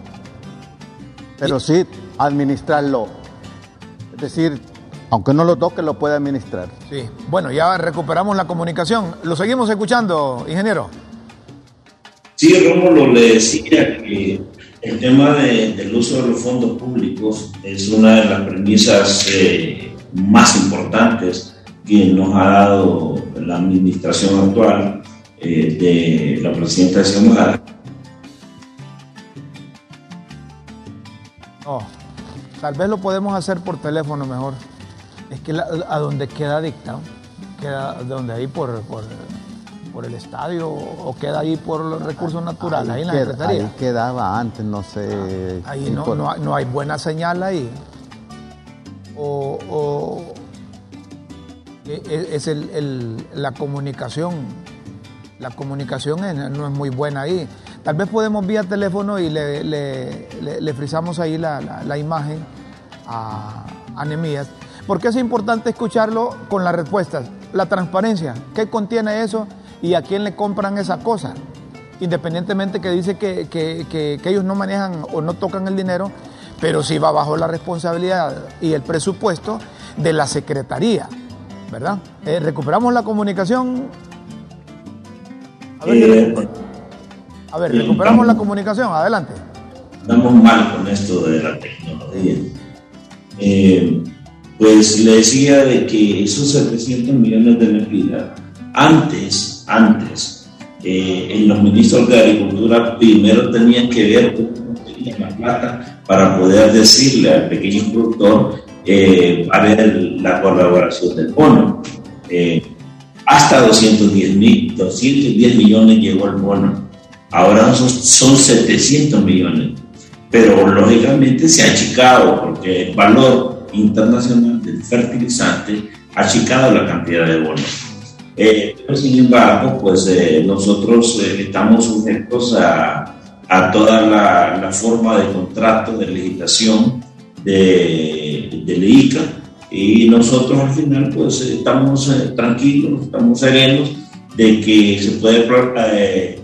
pero sí administrarlo. Es decir, aunque no lo toque, lo puede administrar. Sí, bueno, ya recuperamos la comunicación. ¿Lo seguimos escuchando, ingeniero? Sí, Rómulo le decía que el tema del uso de los fondos públicos es una de las premisas eh, más importantes que nos ha dado la administración actual eh, de la presidenta Xiomara. No, tal vez lo podemos hacer por teléfono mejor. Es que a donde queda dictado, queda donde ahí por, por, el estadio o queda ahí por los recursos naturales, ahí, en la Secretaría. Ahí quedaba antes, no sé. Ah, ahí no, no, hay, buena señal ahí. O, e, e, es el, la comunicación. La comunicación no es muy buena ahí. Tal vez podemos vía teléfono y le, le, frizamos ahí la, imagen a, a ¿Por qué es importante escucharlo con las respuestas? La transparencia, ¿qué contiene eso y a quién le compran esa cosa? Independientemente que dice que, ellos no manejan o no tocan el dinero, pero sí va bajo la responsabilidad y el presupuesto de la Secretaría, ¿verdad? Eh, recuperamos la comunicación. A ver, eh, a ver recuperamos la comunicación, adelante. Estamos mal con esto de la tecnología. Eh, pues le decía de que esos 700 millones de lempiras, antes, antes, eh, en los ministros de Agricultura primero tenían que ver cómo tenían la plata para poder decirle al pequeño productor eh, a ver la colaboración del bono. Eh, hasta 210, mil, 210 millones llegó el bono. Ahora son, son 700 millones. Pero lógicamente se ha achicado porque el valor internacional del fertilizante achicado la cantidad de bonos. Eh, pero sin embargo, pues eh, nosotros eh, estamos sujetos a, a toda la, la, forma de contrato, de legislación de, de ICA y nosotros al final pues estamos tranquilos, estamos serenos de que se puede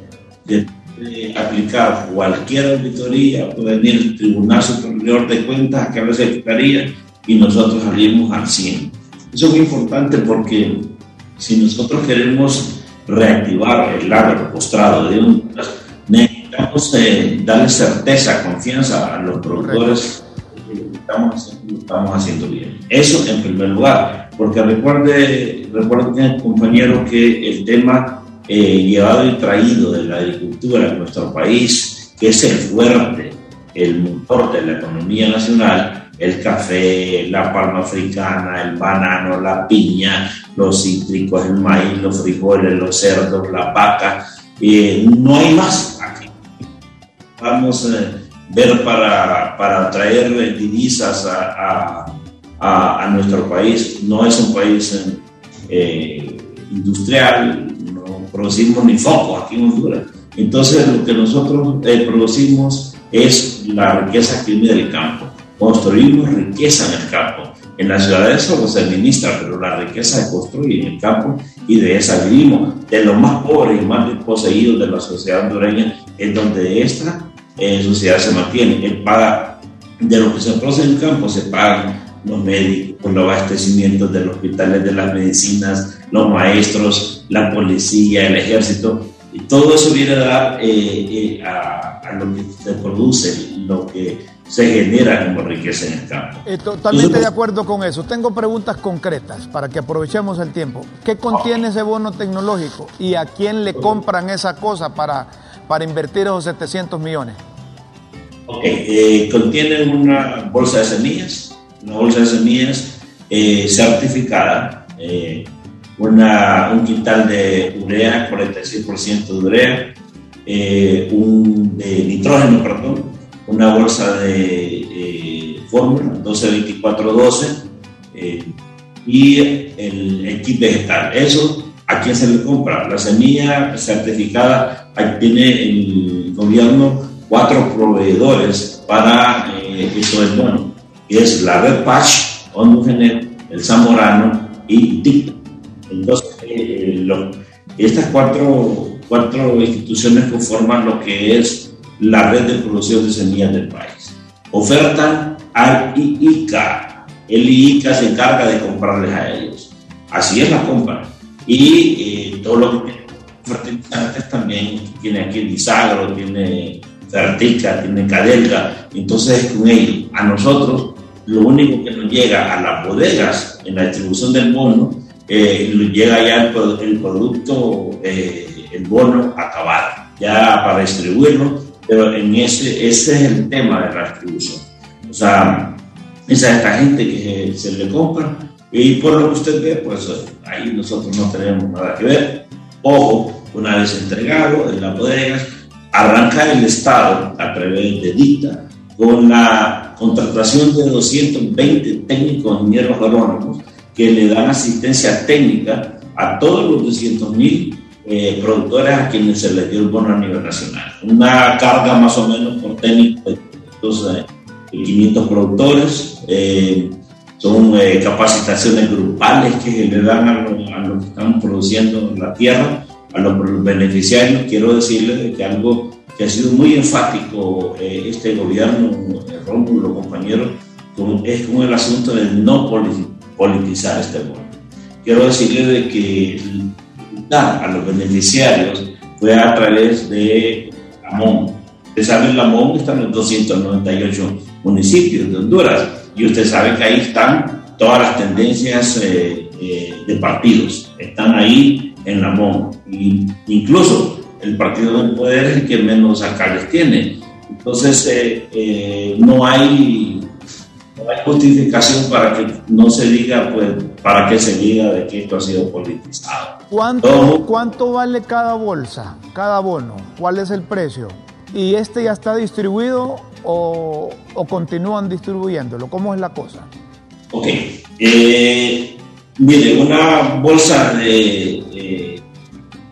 aplicar cualquier auditoría, puede venir el Tribunal Superior de Cuentas a que la Secretaría y nosotros salimos al 100. Eso es muy importante porque si nosotros queremos reactivar el agro postrado de un necesitamos eh, darle certeza, confianza a los productores que estamos, estamos haciendo bien. Eso en primer lugar, porque recuerde, recuerde compañero que el tema llevado y traído de la agricultura en nuestro país, que es el fuerte, el motor de la economía nacional, el café, la palma africana, el banano, la piña, los cítricos, el maíz, los frijoles, los cerdos, la vaca, no hay más aquí. Vamos a ver para, para traer divisas a, a, nuestro país. No es un país eh, industrial, no producimos ni foco aquí en Honduras. Entonces lo que nosotros eh, producimos es la riqueza que viene del campo. Construimos riqueza en el campo. En las ciudades solo se administra, pero la riqueza se construye en el campo y de esa vivimos. De los más pobres y más desposeídos de la sociedad hondureña es donde esta eh, sociedad se mantiene. Él paga, de lo que se produce en el campo, se pagan los médicos, los abastecimientos de los hospitales, de las medicinas, los maestros, la policía, el ejército. Y todo eso viene a dar eh, eh, a, a, lo que se produce, lo que se genera como riqueza en el campo. Eh, totalmente de acuerdo con eso. Tengo preguntas concretas para que aprovechemos el tiempo. ¿Qué contiene ese bono tecnológico y a quién le compran esa cosa para, para invertir esos 700 millones? Ok, eh, contiene una bolsa de semillas, una bolsa de semillas eh, certificada, una, un quintal de urea, 46% de urea, un de nitrógeno, perdón, una bolsa de eh, fórmula 122412 eh, y el, el, kit vegetal. Eso, ¿a quién se le compra? La semilla certificada, ahí tiene el gobierno cuatro proveedores para eh, eso es bueno, y es la Red Patch, el Zamorano y TIC. Entonces, eh, estas cuatro, cuatro instituciones conforman lo que es la red de producción de semillas del país. Ofertan al IICA. El IICA se encarga de comprarles a ellos. Así es la compra. Y eh, todo lo que fertilizantes también tiene aquí el bisagro, tiene Fertica, tiene Cadelga. Entonces, con ellos, a nosotros, lo único que nos llega a las bodegas en la distribución del bono, eh, llega ya el, producto, eh, el bono acabado, ya para distribuirlo pero en ese, ese es el tema de la distribución. O sea, esa esta gente que se, le compra y por lo que usted ve, pues ahí nosotros no tenemos nada que ver. Ojo, una vez entregado en las bodegas, arranca el Estado a través de DICTA con la contratación de 220 técnicos ingenieros agrónomos que le dan asistencia técnica a todos los 200 mil eh, productores a quienes se les dio el bono a nivel nacional. Una carga más o menos por técnico de 500 productores. Eh, son eh, capacitaciones grupales que le dan a, los que están produciendo la tierra, a los beneficiarios. Quiero decirles que algo que ha sido muy enfático este gobierno, Rómulo, compañeros, es con el asunto de no politizar este bono. Quiero decirles de que a los beneficiarios fue a través de Lamón. Usted sabe, en Lamón están los 298 municipios de Honduras y usted sabe que ahí están todas las tendencias eh, eh, de partidos, están ahí en Lamón. Y incluso el partido del poder es el que menos alcaldes tiene. Entonces, eh, no hay no hay justificación para que no se diga, pues, para que se diga de que esto ha sido politizado. ¿Cuánto, ¿Cuánto vale cada bolsa, cada bono? ¿Cuál es el precio? ¿Y este ya está distribuido o, o continúan distribuyéndolo? ¿Cómo es la cosa? Ok. Eh, mire, una bolsa de, de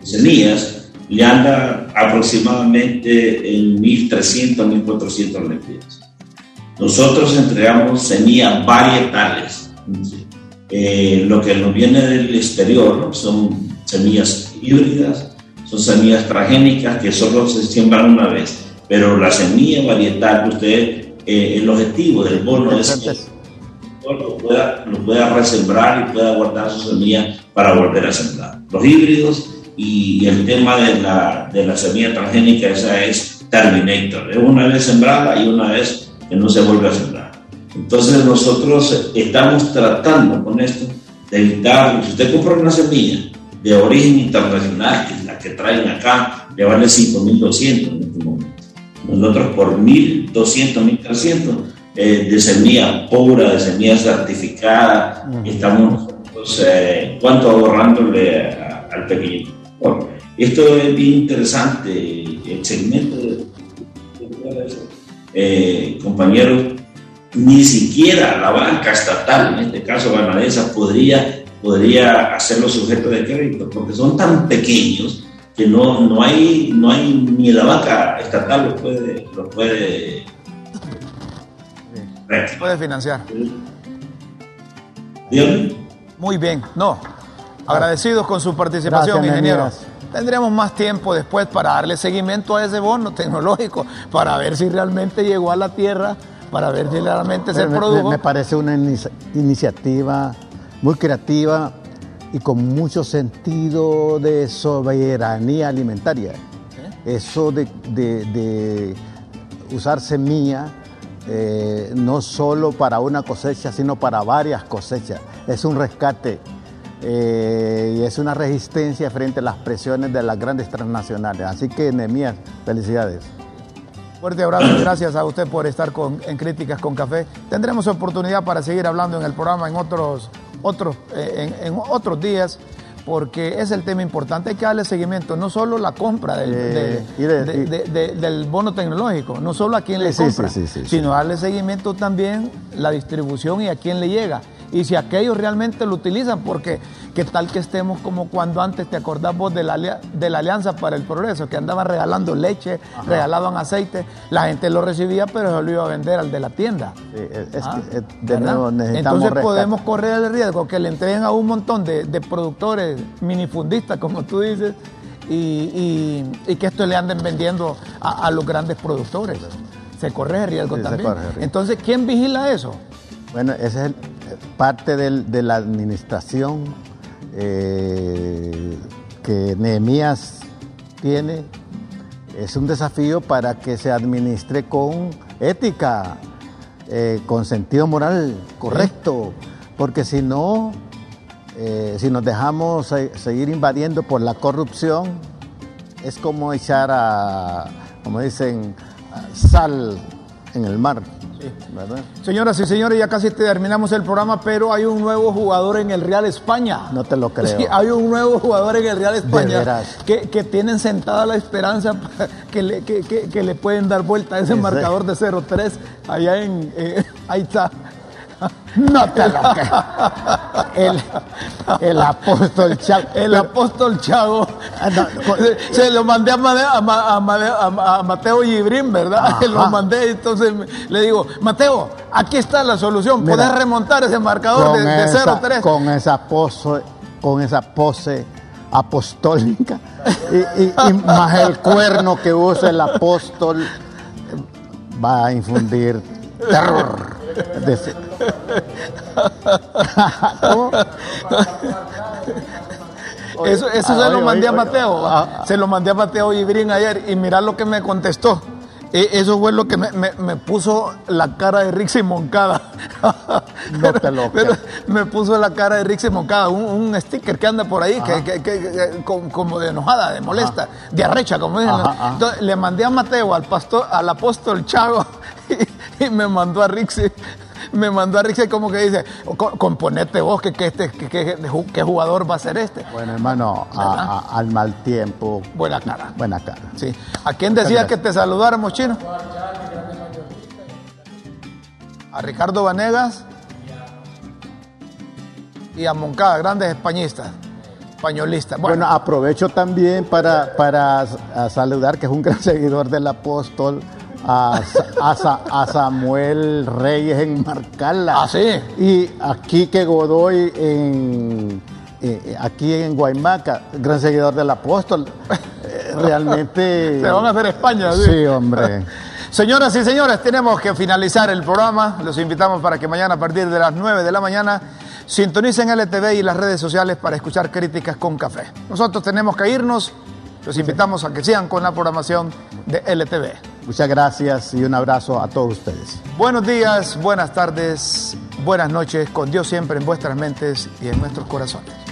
semillas le anda aproximadamente en 1.300, 1.400 lempiras. Nosotros entregamos semillas varietales. Eh, lo que nos viene del exterior son semillas híbridas, son semillas transgénicas que solo se siembran una vez, pero la semilla varietal, usted, eh, el objetivo del bono es que lo pueda, lo pueda resembrar y pueda guardar su semilla para volver a sembrar. Los híbridos y, el tema de la, de la semilla transgénica, esa es Terminator, es una vez sembrada y una vez que no se vuelve a sembrar. Entonces nosotros estamos tratando con esto de evitar, si usted compra una semilla de origen internacional, que es la que traen acá le vale 5.200 en este momento. Nosotros por 1.200, 1.300 eh, de semilla pura, de semilla certificada, estamos, pues, eh, ¿cuánto ahorrándole al pequeño? Bueno, esto es bien interesante, el segmento de, eh, compañeros, ni siquiera la banca estatal, en este caso ganadesa, podría, podría hacerlo sujeto de crédito, porque son tan pequeños que no, no, hay, no hay ni la banca estatal lo puede, lo puede, puede financiar. ¿Bien? Muy bien, no. Agradecidos con su participación, ingeniero. Tendremos más tiempo después para darle seguimiento a ese bono tecnológico, para ver si realmente llegó a la tierra, para ver si realmente se produjo. Me parece una iniciativa muy creativa y con mucho sentido de soberanía alimentaria. Eso de, usar semilla eh, no solo para una cosecha, sino para varias cosechas. Es un rescate eh, y es una resistencia frente a las presiones de las grandes transnacionales. Así que, Nemías, felicidades. Fuerte abrazo y gracias a usted por estar con, en Críticas con Café. Tendremos oportunidad para seguir hablando en el programa en otros, otros, eh, en, otros días porque es el tema importante. Hay que darle seguimiento, no solo la compra del, del bono tecnológico, no solo a quién le compra, sino darle seguimiento también la distribución y a quién le llega y si aquellos realmente lo utilizan, porque qué tal que estemos como cuando antes te acordás vos de la, de la Alianza para el Progreso, que andaban regalando leche, regalaban aceite, la gente lo recibía, pero se lo iba a vender al de la tienda. es ¿Ah? que, de nuevo Entonces podemos correr el riesgo que le entreguen a un montón de, productores minifundistas, como tú dices, y, que esto le anden vendiendo a, los grandes productores. Se corre el riesgo también. Entonces, ¿quién vigila eso? Bueno, ese es el, parte de la administración eh, que Nehemías tiene. Es un desafío para que se administre con ética, eh, con sentido moral correcto, porque si no, eh, si nos dejamos seguir invadiendo por la corrupción, es como echar a, como dicen, sal en el mar. Señoras y señores, ya casi terminamos el programa, pero hay un nuevo jugador en el Real España. No te lo creo. Sí, hay un nuevo jugador en el Real España que, que, tienen sentada la esperanza que le, que, que, le pueden dar vuelta a ese marcador de 0-3 allá en... Eh, ahí está. No te lo El, el apóstol Chago. El apóstol Chago. Ah, se, lo mandé a, a, Mateo Gibrín, ¿verdad? Lo mandé, entonces le digo, Mateo, aquí está la solución. Puedes remontar ese marcador de, 0-3. Con esa pose, con esa pose apostólica y, más el cuerno que usa el apóstol va a infundir terror. Eso, eso se lo mandé a Mateo. Ah, se lo mandé a Mateo Ibrín ayer y mirá lo que me contestó. E, eso fue lo que me, puso la cara de Rixi Moncada. No te lo pero Me puso la cara de Rixi Moncada, un, sticker que anda por ahí, que, como de enojada, de molesta, de arrecha, como dicen. Entonces, le mandé a Mateo, al pastor, al apóstol Chago, y, me mandó a Rixi me mandó a Rixi como que dice, componete vos que, que, este, que, jugador va a ser este. Bueno, hermano, al mal tiempo. Buena cara. Buena cara. Sí. ¿A quién decía que te saludáramos, chino? A Ricardo Vanegas y a Moncada, grandes españistas españolistas. Bueno, aprovecho también para, para saludar, que es un gran seguidor del apóstol, a, a, Samuel Reyes en Marcala. Ah, sí. Y aquí que Godoy en, eh, aquí en Guaymaca, gran seguidor del apóstol. Eh, realmente. Se van a hacer España, ¿sí? Sí, hombre. Señoras y señores, tenemos que finalizar el programa. Los invitamos para que mañana a partir de las 9 de la mañana sintonicen LTV y las redes sociales para escuchar críticas con café. Nosotros tenemos que irnos. Los invitamos a que sigan con la programación de LTV. Muchas gracias y un abrazo a todos ustedes. Buenos días, buenas tardes, buenas noches, con Dios siempre en vuestras mentes y en nuestros corazones.